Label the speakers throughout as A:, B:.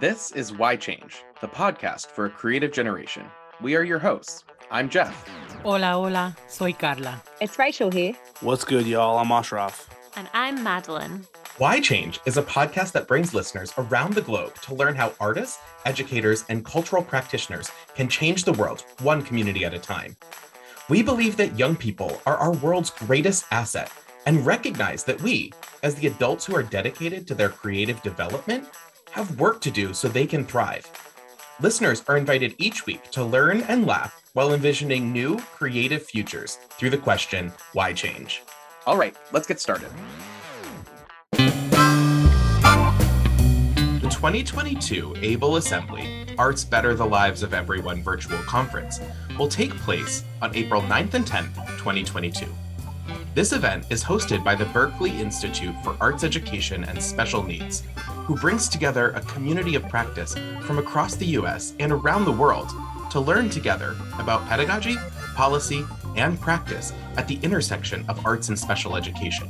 A: This is Why Change, the podcast for a creative generation. We are your hosts. I'm Jeff.
B: Hola, hola, soy Carla.
C: It's Rachel here.
D: What's good, y'all? I'm Ashraf.
E: And I'm Madeline.
A: Why Change is a podcast that brings listeners around the globe to learn how artists, educators, and cultural practitioners can change the world one community at a time. We believe that young people are our world's greatest asset and recognize that we, as the adults who are dedicated to their creative development, have work to do so they can thrive. Listeners are invited each week to learn and laugh while envisioning new creative futures through the question, why change? All right, let's get started. The 2022 ABLE Assembly, Arts Better the Lives of Everyone virtual conference, will take place on April 9th and 10th, 2022. This event is hosted by the Berklee Institute for Arts Education and Special Needs, who brings together a community of practice from across the US and around the world to learn together about pedagogy, policy, and practice at the intersection of arts and special education.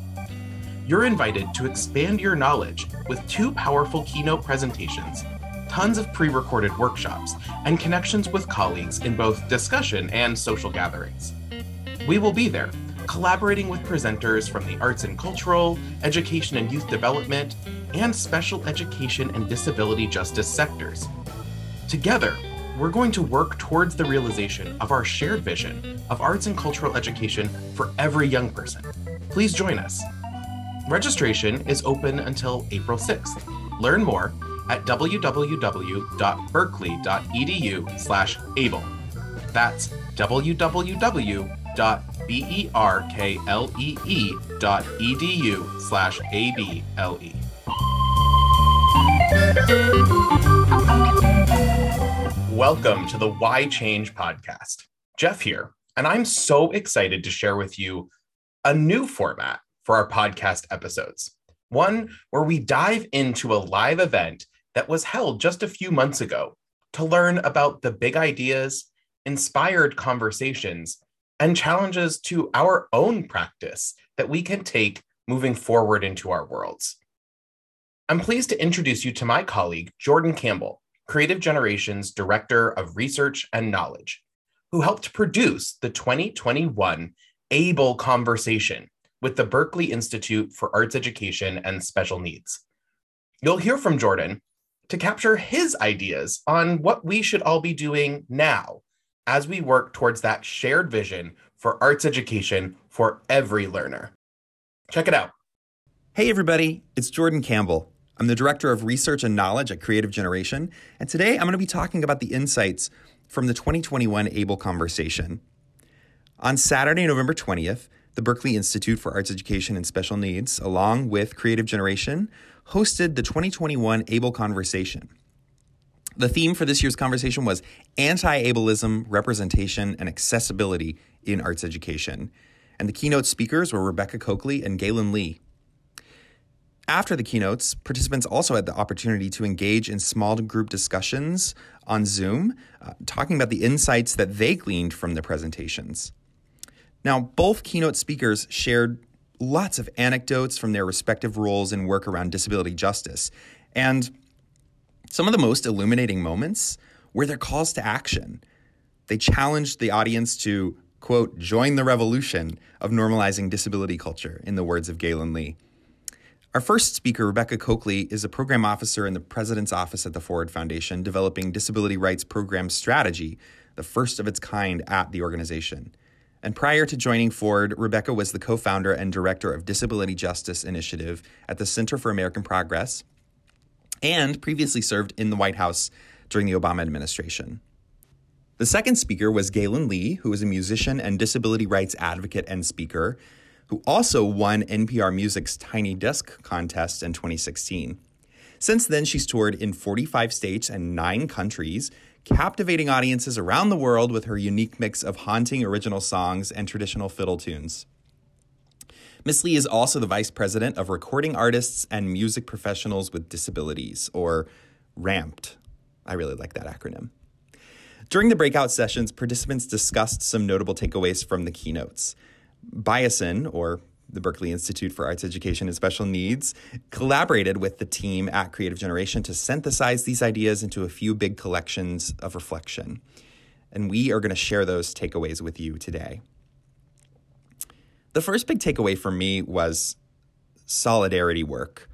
A: You're invited to expand your knowledge with two powerful keynote presentations, tons of pre recorded workshops, and connections with colleagues in both discussion and social gatherings. We will be there collaborating with presenters from the arts and cultural, education and youth development, and special education and disability justice sectors. Together, we're going to work towards the realization of our shared vision of arts and cultural education for every young person. Please join us. Registration is open until April 6th. Learn more at www.berklee.edu slash able That's www Welcome to the Why Change podcast. Jeff here, and I'm so excited to share with you a new format for our podcast episodes. One where we dive into a live event that was held just a few months ago to learn about the big ideas, inspired conversations, and challenges to our own practice that we can take moving forward into our worlds. I'm pleased to introduce you to my colleague, Jordan Campbell, Creative Generation's Director of Research and Knowledge, who helped produce the 2021 ABLE Conversation with the Berklee Institute for Arts Education and Special Needs. You'll hear from Jordan to capture his ideas on what we should all be doing now as we work towards that shared vision for arts education for every learner. Check it out.
F: Hey, everybody, it's Jordan Campbell. I'm the Director of Research and Knowledge at Creative Generation, and today I'm going to be talking about the insights from the 2021 ABLE Conversation. On Saturday, November 20th, the Berklee Institute for Arts Education and Special Needs, along with Creative Generation, hosted the 2021 ABLE Conversation. The theme for this year's conversation was anti ableism, representation, and accessibility in arts education. And the keynote speakers were Rebecca Cokley and Gaelynn Lea. After the keynotes, participants also had the opportunity to engage in small group discussions on Zoom, uh, talking about the insights that they gleaned from the presentations. Now, both keynote speakers shared lots of anecdotes from their respective roles in work around disability justice. And some of the most illuminating moments were their calls to action. They challenged the audience to, quote, join the revolution of normalizing disability culture, in the words of Gaelynn Lea. Our first speaker, Rebecca Cokley, is a program officer in the president's office at the Ford Foundation, developing disability rights program strategy, the first of its kind at the organization. And prior to joining Ford, Rebecca was the co founder and director of Disability Justice Initiative at the Center for American Progress and previously served in the White House during the Obama administration. The second speaker was Gaelynn Lea, who is a musician and disability rights advocate and speaker, who also won NPR Music's Tiny Desk contest in 2016. Since then, she's toured in 45 states and nine countries, captivating audiences around the world with her unique mix of haunting original songs and traditional fiddle tunes. Miss Lea is also the Vice President of Recording Artists and Music Professionals with Disabilities, or RAMPD. I really like that acronym. During the breakout sessions, participants discussed some notable takeaways from the keynotes. Biasin, or the Berklee Institute for Arts Education and Special Needs, collaborated with the team at Creative Generation to synthesize these ideas into a few big collections of reflection. And we are going to share those takeaways with you today. The first big takeaway for me was solidarity work.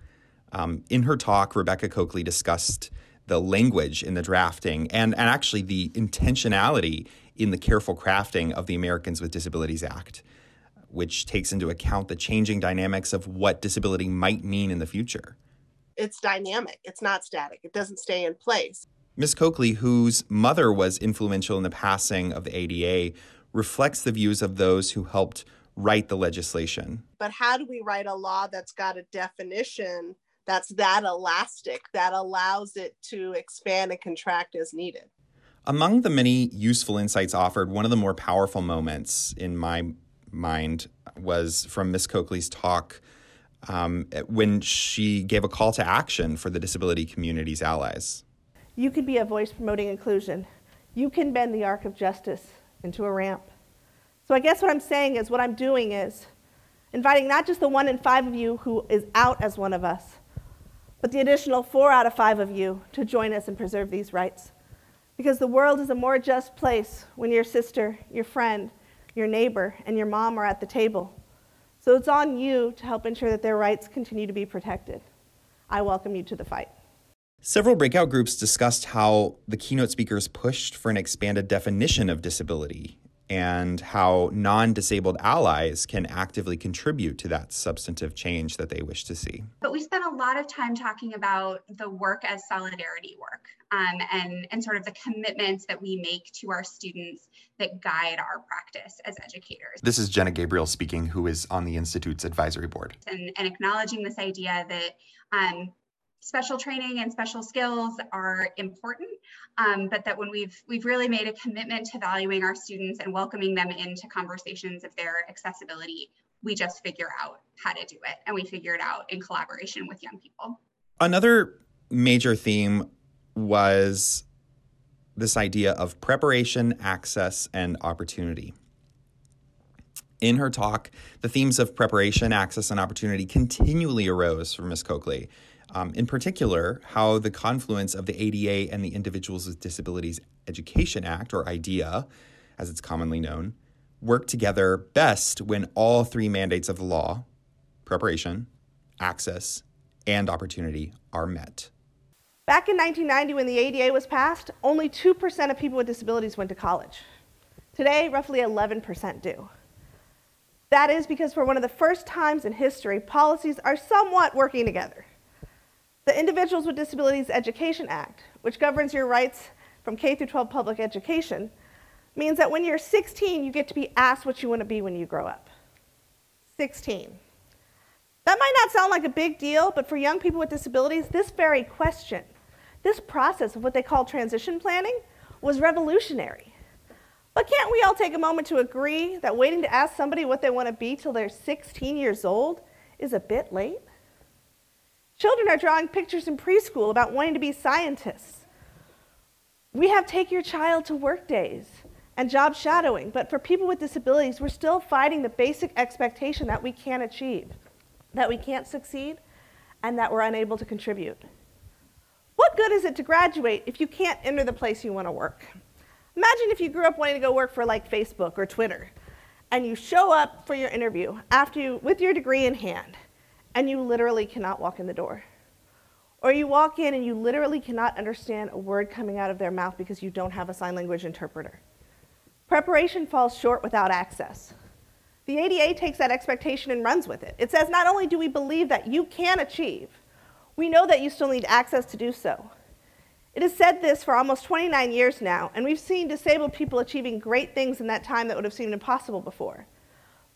F: Um, in her talk, Rebecca Cokley discussed the language in the drafting and, and actually the intentionality in the careful crafting of the Americans with Disabilities Act which takes into account the changing dynamics of what disability might mean in the future.
C: It's dynamic, it's not static, it doesn't stay in place.
F: Ms. Cokley, whose mother was influential in the passing of the ADA, reflects the views of those who helped write the legislation.
C: But how do we write a law that's got a definition that's that elastic, that allows it to expand and contract as needed?
F: Among the many useful insights offered, one of the more powerful moments in my mind was from Miss Cokley's talk um, when she gave a call to action for the disability community's allies.
E: You can be a voice promoting inclusion. You can bend the arc of justice into a ramp. So I guess what I'm saying is what I'm doing is inviting not just the one in five of you who is out as one of us, but the additional four out of five of you to join us and preserve these rights. Because the world is a more just place when your sister, your friend, your neighbor, and your mom are at the table. So it's on you to help ensure that their rights continue to be protected. I welcome you to the fight.
F: Several breakout groups discussed how the keynote speakers pushed for an expanded definition of disability and how non disabled allies can actively contribute to that substantive change that they wish to see.
G: But we spent a lot of time talking about the work as solidarity work um, and, and sort of the commitments that we make to our students that guide our practice as educators.
F: This is Jenna Gabriel speaking, who is on the Institute's advisory board.
G: And, and acknowledging this idea that um, special training and special skills are important, um, but that when we've we've really made a commitment to valuing our students and welcoming them into conversations of their accessibility, we just figure out how to do it, and we figure it out in collaboration with young people.
F: Another major theme was this idea of preparation, access, and opportunity. In her talk, the themes of preparation, access, and opportunity continually arose for Ms. Cokley. Um, in particular, how the confluence of the ADA and the Individuals with Disabilities Education Act, or IDEA, as it's commonly known, work together best when all three mandates of the law preparation, access, and opportunity are met.
E: Back in 1990, when the ADA was passed, only 2% of people with disabilities went to college. Today, roughly 11% do. That is because for one of the first times in history, policies are somewhat working together. The Individuals with Disabilities Education Act, which governs your rights from K through 12 public education, means that when you're 16, you get to be asked what you want to be when you grow up. 16. That might not sound like a big deal, but for young people with disabilities, this very question, this process of what they call transition planning, was revolutionary. But can't we all take a moment to agree that waiting to ask somebody what they want to be till they're 16 years old is a bit late? Children are drawing pictures in preschool about wanting to be scientists. We have take your child to work days and job shadowing, but for people with disabilities, we're still fighting the basic expectation that we can't achieve, that we can't succeed, and that we're unable to contribute. What good is it to graduate if you can't enter the place you want to work? Imagine if you grew up wanting to go work for like Facebook or Twitter, and you show up for your interview after you, with your degree in hand and you literally cannot walk in the door. Or you walk in and you literally cannot understand a word coming out of their mouth because you don't have a sign language interpreter. Preparation falls short without access. The ADA takes that expectation and runs with it. It says not only do we believe that you can achieve, we know that you still need access to do so. It has said this for almost 29 years now, and we've seen disabled people achieving great things in that time that would have seemed impossible before.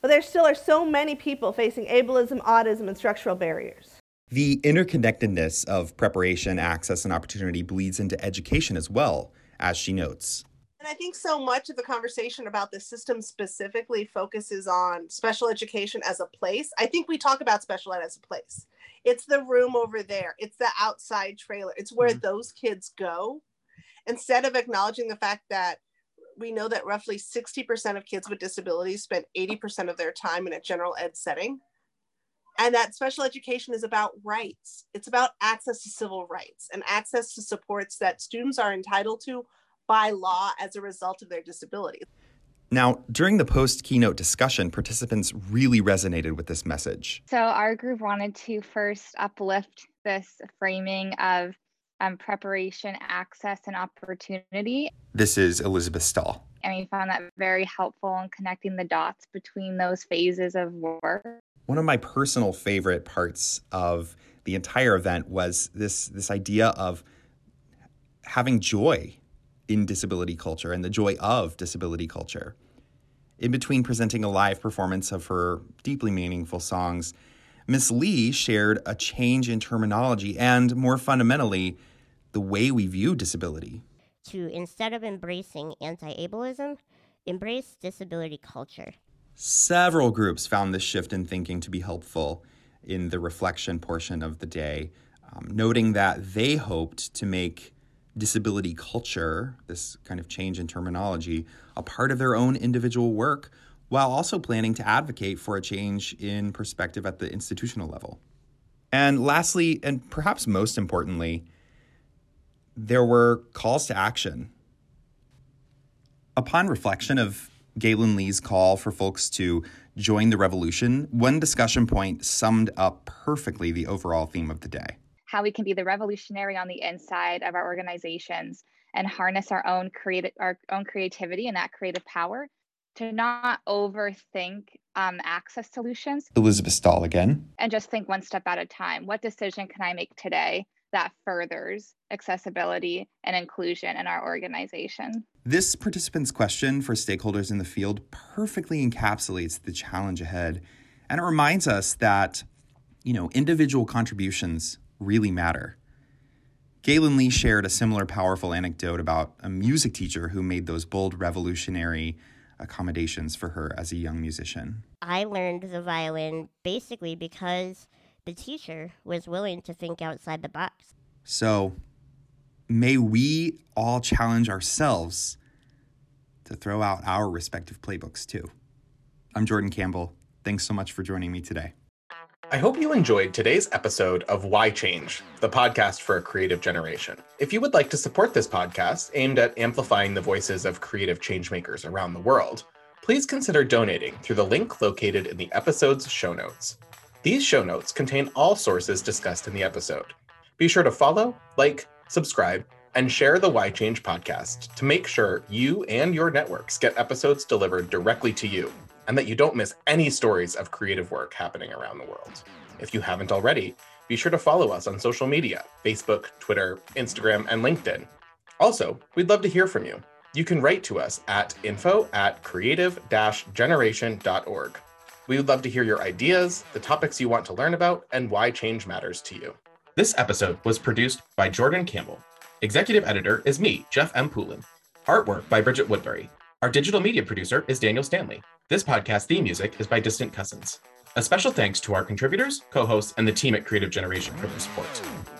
E: But there still are so many people facing ableism, audism, and structural barriers.
F: The interconnectedness of preparation, access, and opportunity bleeds into education as well, as she notes.
C: And I think so much of the conversation about the system specifically focuses on special education as a place. I think we talk about special ed as a place. It's the room over there, it's the outside trailer, it's where mm-hmm. those kids go. Instead of acknowledging the fact that we know that roughly 60% of kids with disabilities spend 80% of their time in a general ed setting. and that special education is about rights. It's about access to civil rights and access to supports that students are entitled to by law as a result of their disability.
F: Now, during the post keynote discussion, participants really resonated with this message.
H: So, our group wanted to first uplift this framing of um, preparation, access, and opportunity.
F: This is Elizabeth Stahl.
H: And we found that very helpful in connecting the dots between those phases of work.
F: One of my personal favorite parts of the entire event was this, this idea of having joy in disability culture and the joy of disability culture. In between presenting a live performance of her deeply meaningful songs, Miss Lea shared a change in terminology and, more fundamentally, the way we view disability.
I: To instead of embracing anti ableism, embrace disability culture.
F: Several groups found this shift in thinking to be helpful in the reflection portion of the day, um, noting that they hoped to make disability culture, this kind of change in terminology, a part of their own individual work, while also planning to advocate for a change in perspective at the institutional level. And lastly, and perhaps most importantly, there were calls to action. Upon reflection of Gaelynn Lea's call for folks to join the revolution, one discussion point summed up perfectly the overall theme of the day
H: how we can be the revolutionary on the inside of our organizations and harness our own creative our own creativity and that creative power to not overthink um, access solutions.
F: Elizabeth Stahl again.
H: And just think one step at a time. What decision can I make today that furthers accessibility and inclusion in our organization?
F: This participant's question for stakeholders in the field perfectly encapsulates the challenge ahead. And it reminds us that, you know, individual contributions really matter. Gaelynn Lea shared a similar powerful anecdote about a music teacher who made those bold revolutionary accommodations for her as a young musician.
I: I learned the violin basically because the teacher was willing to think outside the box.
F: So, may we all challenge ourselves to throw out our respective playbooks too. I'm Jordan Campbell. Thanks so much for joining me today.
A: I hope you enjoyed today's episode of Why Change, the podcast for a creative generation. If you would like to support this podcast aimed at amplifying the voices of creative changemakers around the world, please consider donating through the link located in the episode's show notes. These show notes contain all sources discussed in the episode. Be sure to follow, like, subscribe, and share the Why Change podcast to make sure you and your networks get episodes delivered directly to you and that you don't miss any stories of creative work happening around the world. If you haven't already, be sure to follow us on social media Facebook, Twitter, Instagram, and LinkedIn. Also, we'd love to hear from you. You can write to us at info at creative generation.org. We would love to hear your ideas, the topics you want to learn about, and why change matters to you. This episode was produced by Jordan Campbell. Executive editor is me, Jeff M. Poulin. Artwork by Bridget Woodbury. Our digital media producer is Daniel Stanley. This podcast theme music is by Distant Cousins. A special thanks to our contributors, co hosts, and the team at Creative Generation for their support.